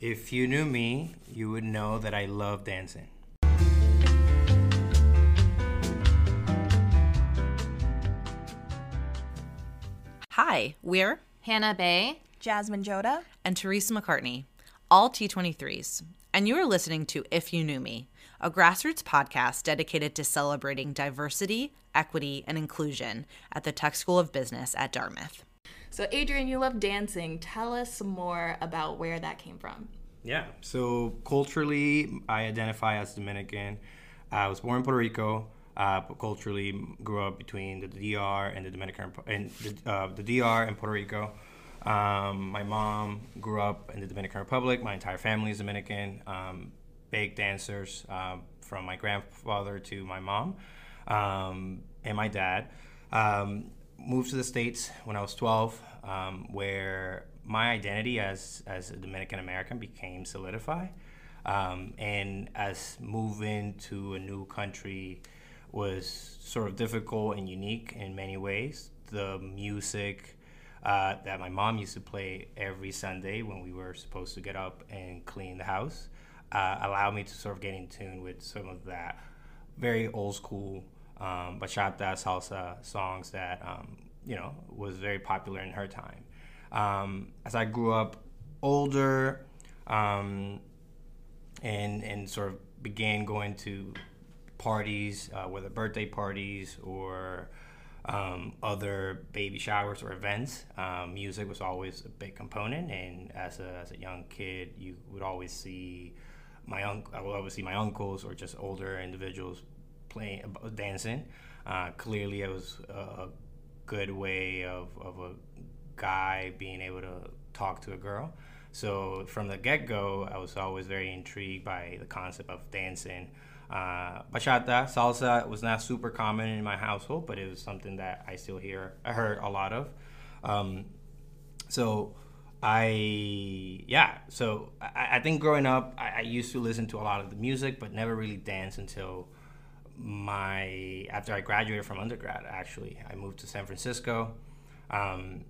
If you knew me, you would know that I love dancing. Hi, we're Hannah Bay. Jasmine Joda. and Teresa McCartney, all T23s, and you are listening to If You Knew Me, a grassroots podcast dedicated to celebrating diversity, equity, and inclusion at the Tuck School of Business at Dartmouth. So, Adrian, you love dancing. Tell us more about where that came from. Yeah. So culturally, I identify as Dominican. I was born in Puerto Rico, uh, but culturally grew up between the DR and the Dominican and the, uh, the DR and Puerto Rico. Um, my mom grew up in the Dominican Republic. My entire family is Dominican. Um, big dancers um, from my grandfather to my mom um, and my dad. Um, moved to the states when I was 12, um, where my identity as as a Dominican American became solidified. Um, and as moving to a new country was sort of difficult and unique in many ways. The music uh, that my mom used to play every Sunday when we were supposed to get up and clean the house uh, allowed me to sort of get in tune with some of that very old school um, bachata, salsa songs that um, you know was very popular in her time. Um, as I grew up older, um, and and sort of began going to parties, uh, whether birthday parties or um, other baby showers or events. Um, music was always a big component, and as a, as a young kid, you would always see my uncle. I would always see my uncles or just older individuals playing dancing. Uh, clearly, it was a good way of, of a guy being able to talk to a girl. So from the get go, I was always very intrigued by the concept of dancing. Uh, bachata, salsa was not super common in my household, but it was something that I still hear, I heard a lot of. Um, so I, yeah, so I, I think growing up, I, I, used to listen to a lot of the music, but never really dance until my, after I graduated from undergrad, actually. I moved to San Francisco. Um,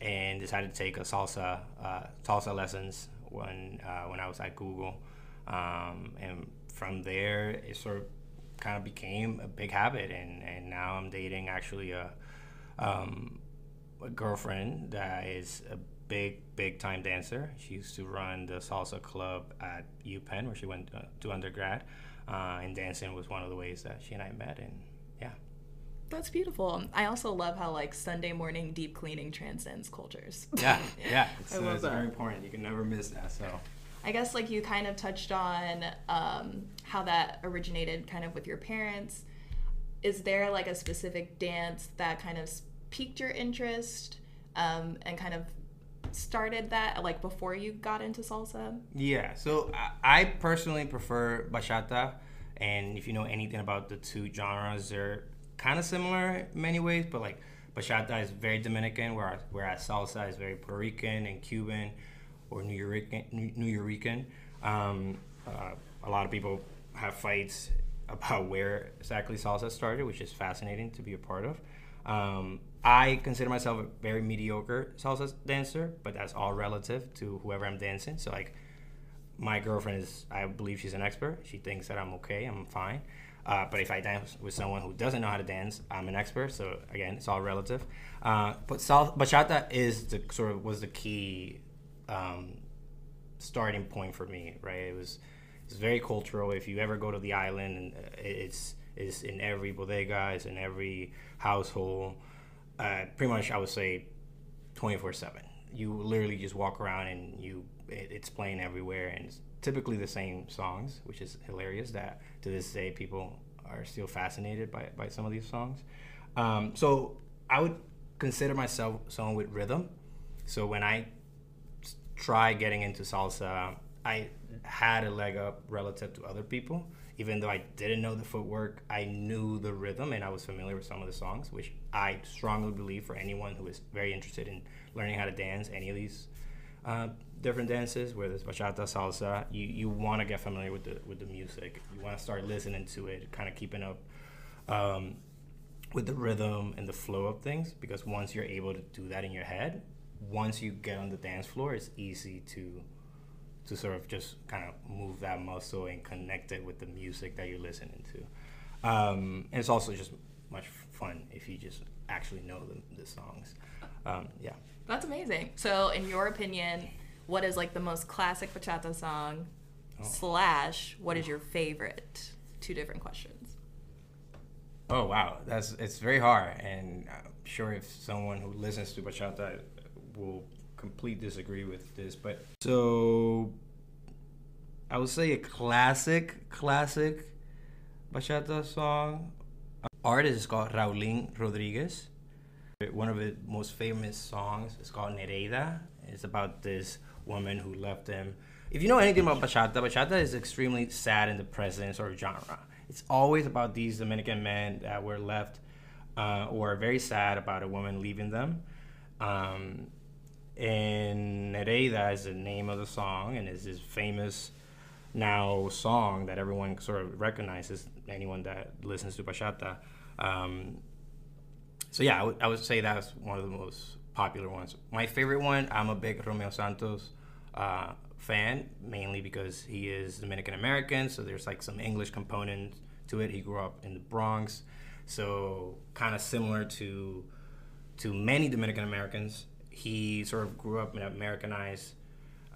and decided to take a salsa uh, salsa lessons when uh, when I was at Google, um, and from there it sort of kind of became a big habit, and, and now I'm dating actually a, um, a girlfriend that is a big big time dancer. She used to run the salsa club at UPenn where she went to, to undergrad, uh, and dancing was one of the ways that she and I met, and yeah. That's beautiful. I also love how like Sunday morning deep cleaning transcends cultures. Yeah, yeah, it's, I uh, love it's that. very important. You can never miss that. So I guess like you kind of touched on um, how that originated kind of with your parents. Is there like a specific dance that kind of piqued your interest um, and kind of started that like before you got into salsa? yeah, so I, personally prefer bachata, and if you know anything about the two genres, they're kind of similar in many ways, but like bachata is very Dominican, whereas, whereas salsa is very Puerto Rican and Cuban or Nuyorican. New Yorican. Um, uh, a lot of people have fights about where exactly salsa started, which is fascinating to be a part of. Um, I consider myself a very mediocre salsa dancer, but that's all relative to whoever I'm dancing. So like, my girlfriend is, I believe she's an expert. She thinks that I'm okay, I'm fine. Uh, but if I dance with someone who doesn't know how to dance, I'm an expert. So again, it's all relative. Uh, but sal- bachata is the sort of was the key um, starting point for me. Right? It was it's very cultural. If you ever go to the island, and uh, it's it's in every bodega, it's in every household. Uh, pretty much, I would say, twenty four seven. You literally just walk around and you it, it's playing everywhere and typically the same songs, which is hilarious. That to this day people are still fascinated by by some of these songs. Um, so I would consider myself someone with rhythm. So when I try getting into salsa, I had a leg up relative to other people. Even though I didn't know the footwork, I knew the rhythm and I was familiar with some of the songs, which I strongly believe for anyone who is very interested in learning how to dance any of these uh, different dances, whether it's bachata, salsa, you, you want to get familiar with the with the music. You want to start listening to it, kind of keeping up um, with the rhythm and the flow of things. Because once you're able to do that in your head, once you get on the dance floor, it's easy to to sort of just kind of move that muscle and connect it with the music that you're listening to. Um, and it's also just much fun if you just actually know the, the songs. Um, yeah. That's amazing. So, in your opinion, what is like the most classic bachata song? Oh. Slash, what is your favorite? Two different questions. Oh wow, that's it's very hard, and I'm sure if someone who listens to bachata will complete disagree with this, but so I would say a classic, classic bachata song. Artist is called Raulín Rodriguez. One of his most famous songs is called Nereida. It's about this woman who left him. If you know anything about bachata, bachata is extremely sad and depressing sort of genre. It's always about these Dominican men that were left uh, or very sad about a woman leaving them. Um, and Nereida is the name of the song and is this famous now song that everyone sort of recognizes, anyone that listens to bachata. Um, so yeah, I would, would say that's one of the most popular ones. My favorite one, I'm a big Romeo Santos uh, fan, mainly because he is Dominican American, so there's like some English component to it. He grew up in the Bronx, so kind of similar to to many Dominican Americans. He sort of grew up in an Americanized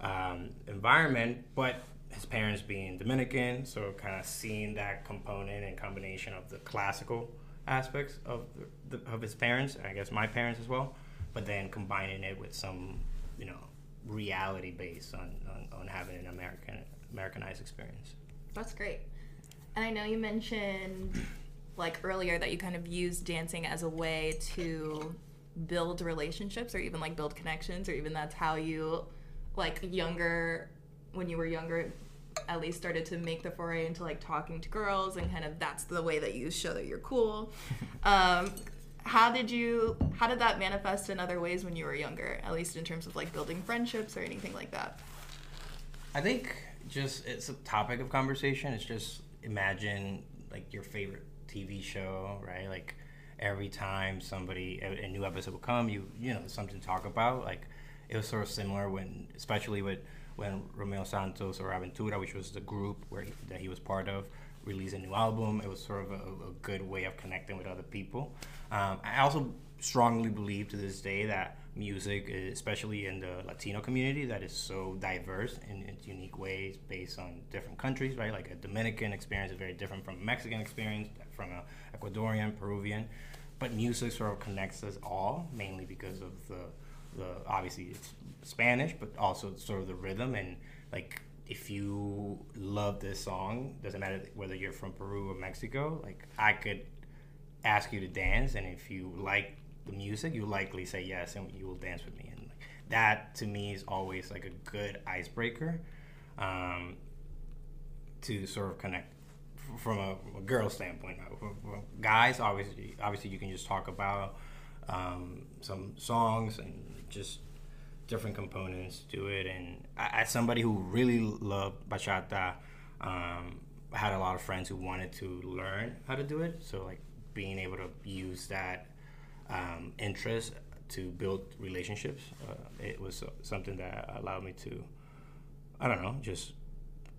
um, environment, but his parents being Dominican, so kind of seeing that component and combination of the classical aspects of the, of his parents, I guess my parents as well, but then combining it with some, you know, reality based on, on, on having an American Americanized experience. That's great. And I know you mentioned like earlier that you kind of used dancing as a way to build relationships or even like build connections or even that's how you like younger when you were younger at least started to make the foray into like talking to girls and kind of that's the way that you show that you're cool um, how did you how did that manifest in other ways when you were younger at least in terms of like building friendships or anything like that I think just it's a topic of conversation. It's just imagine like your favorite TV show, right? Like every time somebody a, a new episode would come, you you know something to talk about. Like it was sort of similar when, especially with when Romeo Santos or Aventura, which was the group where he, that he was part of, released a new album. It was sort of a, a good way of connecting with other people. Um, I also strongly believe to this day that music, eh, especially in the Latino community, that is so diverse in its unique ways based on different countries, right? Like a Dominican experience is very different from a Mexican experience, from a Ecuadorian, Peruvian. But music sort of connects us all, mainly because of the, the obviously it's Spanish, but also sort of the rhythm and like if you love this song, doesn't matter whether you're from Peru or Mexico, like I could ask you to dance, and if you like the music, you likely say yes, and you will dance with me. And like, that to me is always like a good icebreaker um, to sort of connect from a, a girl standpoint. Guys, obviously, obviously, you can just talk about um, some songs and just different components to it. And as somebody who really loved bachata, um, had a lot of friends who wanted to learn how to do it. So like being able to use that um, interest to build relationships, uh, it was something that allowed me to, I don't know, just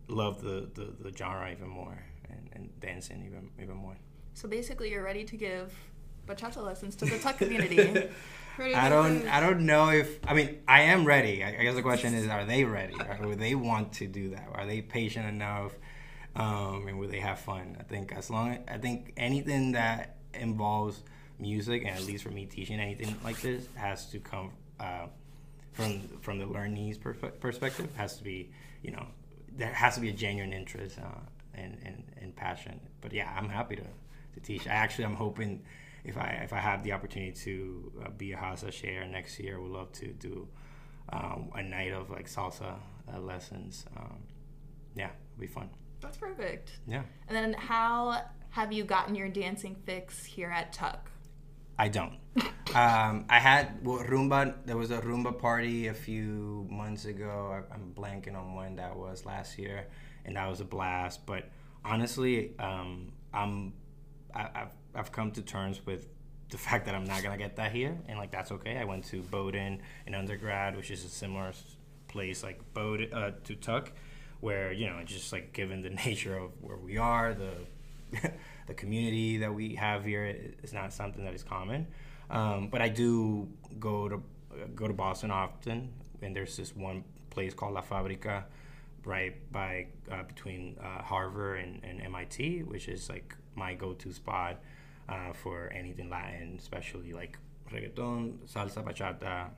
love the, the, the genre even more and, and dancing even even more. so basically you're ready to give bachata lessons to the tuck community I don't. I don't know if. I mean, I am ready. I, guess the question is, are they ready? Or would they want to do that? Are they patient enough? Um, and will they have fun? I think as long. I think anything that involves music, and at least for me teaching anything like this, has to come uh, from from the learnees perspe- perspective. Has to be, you know, there has to be a genuine interest uh, and, and and passion. But yeah, I'm happy to to teach. I actually, I'm hoping if I if I have the opportunity to uh, be a Hasa share next year, I would love to do um, a night of like salsa uh, lessons. Um, yeah, it'll be fun. That's perfect. Yeah, And then how have you gotten your dancing fix here at Tuck? I don't. um, I had well, Roomba. There was a Roomba party a few months ago. I, I'm blanking on when that was last year, and that was a blast. But honestly, um, I'm I, I've I've come to terms with the fact that I'm not gonna get that here, and like that's okay. I went to Bowdoin in undergrad, which is a similar place like Bode uh, to Tuck, where you know just like given the nature of where we are, the the community that we have here is not something that is common. Um, but I do go to go to Boston often, and there's this one place called La Fabrica, right by uh, between uh, Harvard and, and MIT, which is like my go-to spot uh, for anything Latin, especially like reggaeton, salsa, bachata,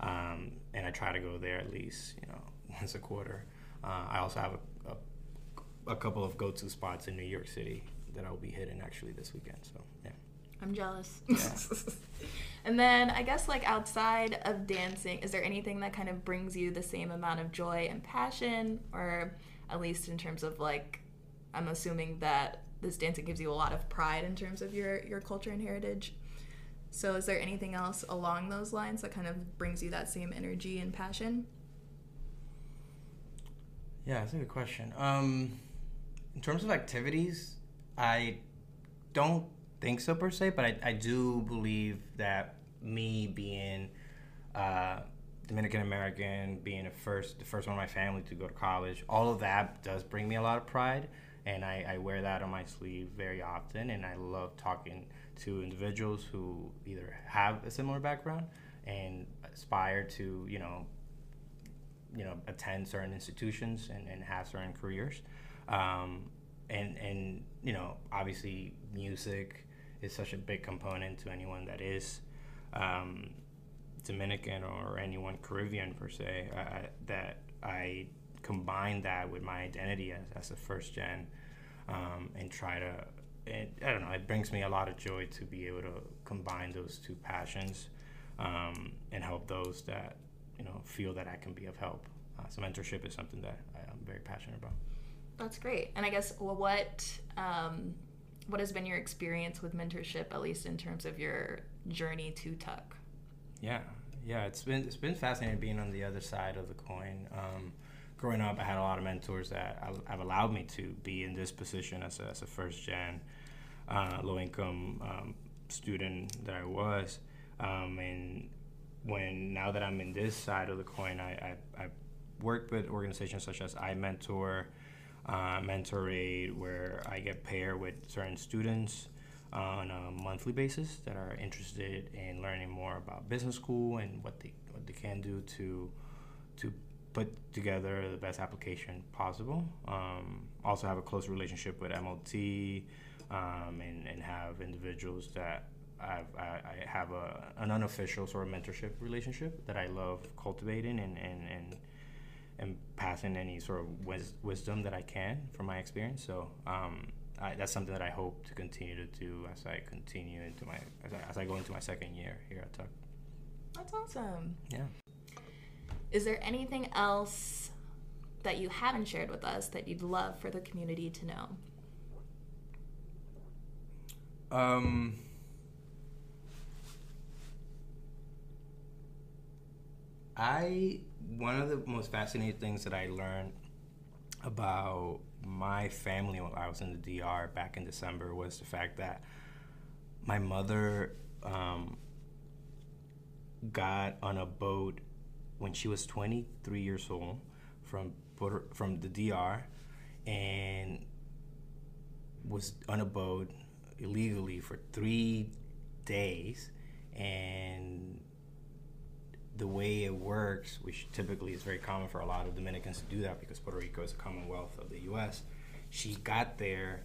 um, and I try to go there at least you know once a quarter. Uh, I also have a, a, a couple of go-to spots in New York City that I'll be hitting actually this weekend. So yeah. I'm jealous. and then I guess like outside of dancing, is there anything that kind of brings you the same amount of joy and passion, or at least in terms of like, I'm assuming that this dancing gives you a lot of pride in terms of your your culture and heritage. So is there anything else along those lines that kind of brings you that same energy and passion? Yeah, that's a good question. Um, in terms of activities, I don't think so per se, but I, I do believe that me being uh, Dominican American, being a first the first one in my family to go to college, all of that does bring me a lot of pride, and I, I wear that on my sleeve very often, and I love talking to individuals who either have a similar background and aspire to you know you know attend certain institutions and, and have certain careers. Um, and and you know obviously music is such a big component to anyone that is um, Dominican or anyone Caribbean per se. Uh, that I combine that with my identity as, as a first gen um, and try to. It, I don't know. It brings me a lot of joy to be able to combine those two passions um, and help those that you know feel that I can be of help. Uh, so mentorship is something that I, am very passionate about. That's great. And I guess what um, what has been your experience with mentorship, at least in terms of your journey to Tuck? Yeah, yeah, it's been it's been fascinating being on the other side of the coin. Um, growing up, I had a lot of mentors that have allowed me to be in this position as a, as a first gen uh, low income um, student that I was. Um, and when now that I'm in this side of the coin, I, I, I with organizations such as iMentor uh, mentor aid where I get paired with certain students on a monthly basis that are interested in learning more about business school and what they what they can do to to put together the best application possible. Um, also have a close relationship with MLT um, and, and have individuals that I've, I, I have a, an unofficial sort of mentorship relationship that I love cultivating and, and, and and passing any sort of wis- wisdom that I can from my experience. So um, I, that's something that I hope to continue to do as I continue into my as I, as I go into my second year here at Tuck. That's awesome. Yeah. Is there anything else that you haven't shared with us that you'd love for the community to know? Um. I one of the most fascinating things that I learned about my family when I was in the DR back in December was the fact that my mother um, got on a boat when she was 23 years old from from the DR and was on a boat illegally for three days and the way it works, which typically is very common for a lot of Dominicans to do that because Puerto Rico is a commonwealth of the U.S. She got there,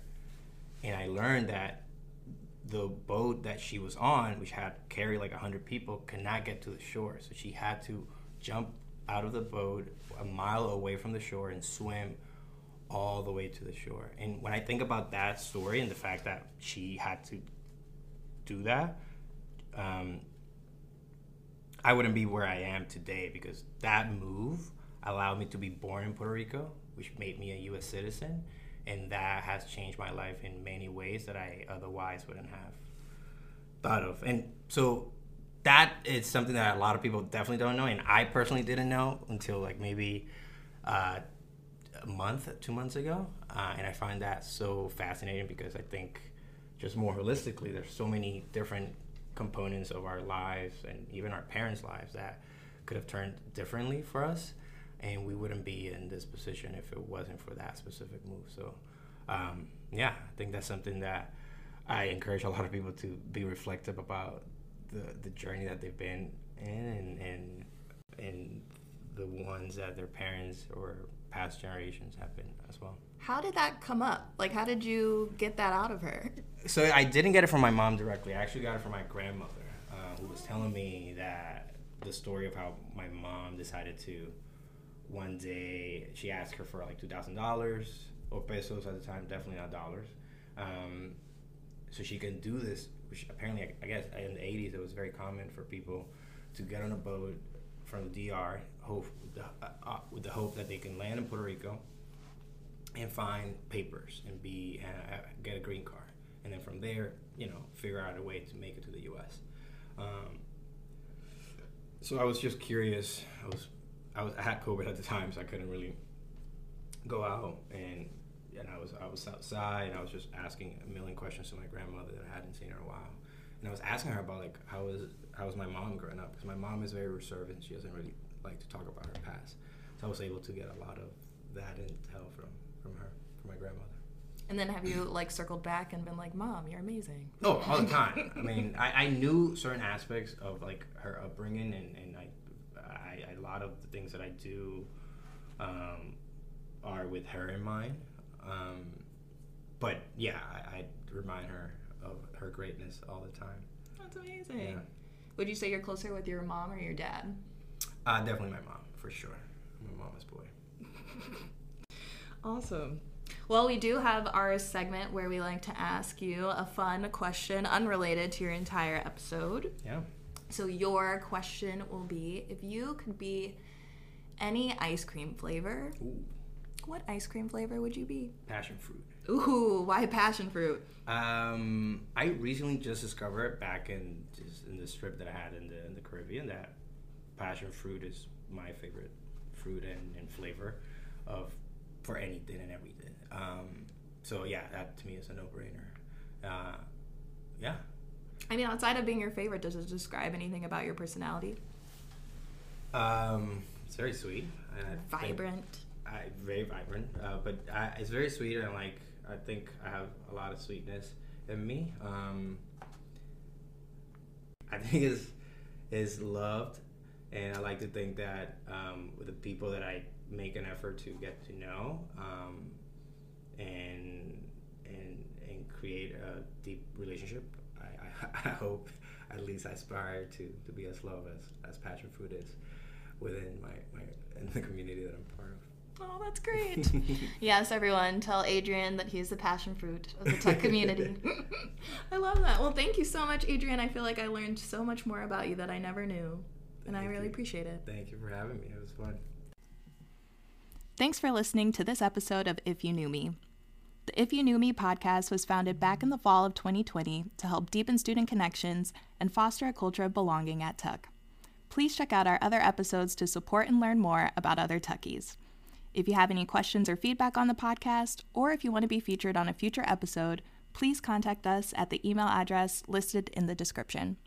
and I learned that the boat that she was on, which had carried like hundred people, could not get to the shore. So she had to jump out of the boat a mile away from the shore and swim all the way to the shore. And when I think about that story and the fact that she had to do that, um, I wouldn't be where I am today because that move allowed me to be born in Puerto Rico, which made me a U.S. citizen, and that has changed my life in many ways that I otherwise wouldn't have thought of. And so that is something that a lot of people definitely don't know, and I personally didn't know until like maybe uh, a month, two months ago, uh, and I find that so fascinating because I think just more holistically, there's so many different components of our lives and even our parents' lives that could have turned differently for us. and we wouldn't be in this position if it wasn't for that specific move. So, um, yeah, I think that's something that I encourage a lot of people to be reflective about the the journey that they've been in and and, and the ones that their parents or past generations have been as well. How did that come up? Like, how did you get that out of her? So I didn't get it from my mom directly. I actually got it from my grandmother, uh, who was telling me that the story of how my mom decided to one day she asked her for like two thousand dollars or pesos at the time, definitely not dollars. Um, so she can do this, which apparently I guess in the '80s it was very common for people to get on a boat from the DR, hope with the, uh, uh, with the hope that they can land in Puerto Rico and find papers and be uh, get a green card, and then from there, you know, figure out a way to make it to the U.S. Um, so I was just curious. I was I was I had COVID at the time, so I couldn't really go out. And and I was I was outside and I was just asking a million questions to my grandmother that I hadn't seen her in a while, and I was asking her about like how was how was my mom growing up? Because my mom is very reserved and she doesn't really like to talk about her past, so I was able to get a lot of that intel from from her from my grandmother. And then have you like circled back and been like, "Mom, you're amazing." Oh, all the time. I mean, I, I knew certain aspects of like her upbringing, and, and I, I, a lot of the things that I do um, are with her in mind. Um, but yeah, I, I remind her of her greatness all the time. That's amazing. Yeah. Would you say you're closer with your mom or your dad? Uh, definitely my mom, for sure. I'm a mama's boy. Awesome. Well, we do have our segment where we like to ask you a fun question unrelated to your entire episode. Yeah. So, your question will be if you could be any ice cream flavor, Ooh, what ice cream flavor would you be? passion fruit. Ooh, why passion fruit? Um, I recently just discovered back in in the trip that I had in the in the Caribbean that passion fruit is my favorite fruit and, and flavor of for anything and everything. Um, so yeah, that to me is a no brainer. Uh, yeah. I mean, outside of being your favorite, does it describe anything about your personality? Um, it's very sweet. And I Vibrant. I very vibrant, uh, but I, it's very sweet and like I think I have a lot of sweetness in me. Um, I think is is loved, and I like to think that um, with the people that I make an effort to get to know, um, and and and create a deep relationship. I, I, I hope at least I aspire to, to be as love as, as passion fruit is within my, my in the community that I'm part of. Oh, that's great. yes, everyone, tell Adrian that he's the passion fruit of the Tuck community. I love that. Well, thank you so much, Adrian. I feel like I learned so much more about you that I never knew, and I really you. appreciate it. Thank you for having me. It was fun. Thanks for listening to this episode of If You Knew Me. The If You Knew Me podcast was founded back in the fall of 2020 to help deepen student connections and foster a culture of belonging at Tuck. Please check out our other episodes to support and learn more about other Tuckies. If you have any questions or feedback on the podcast, or if you want to be featured on a future episode, please contact us at the email address listed in the description.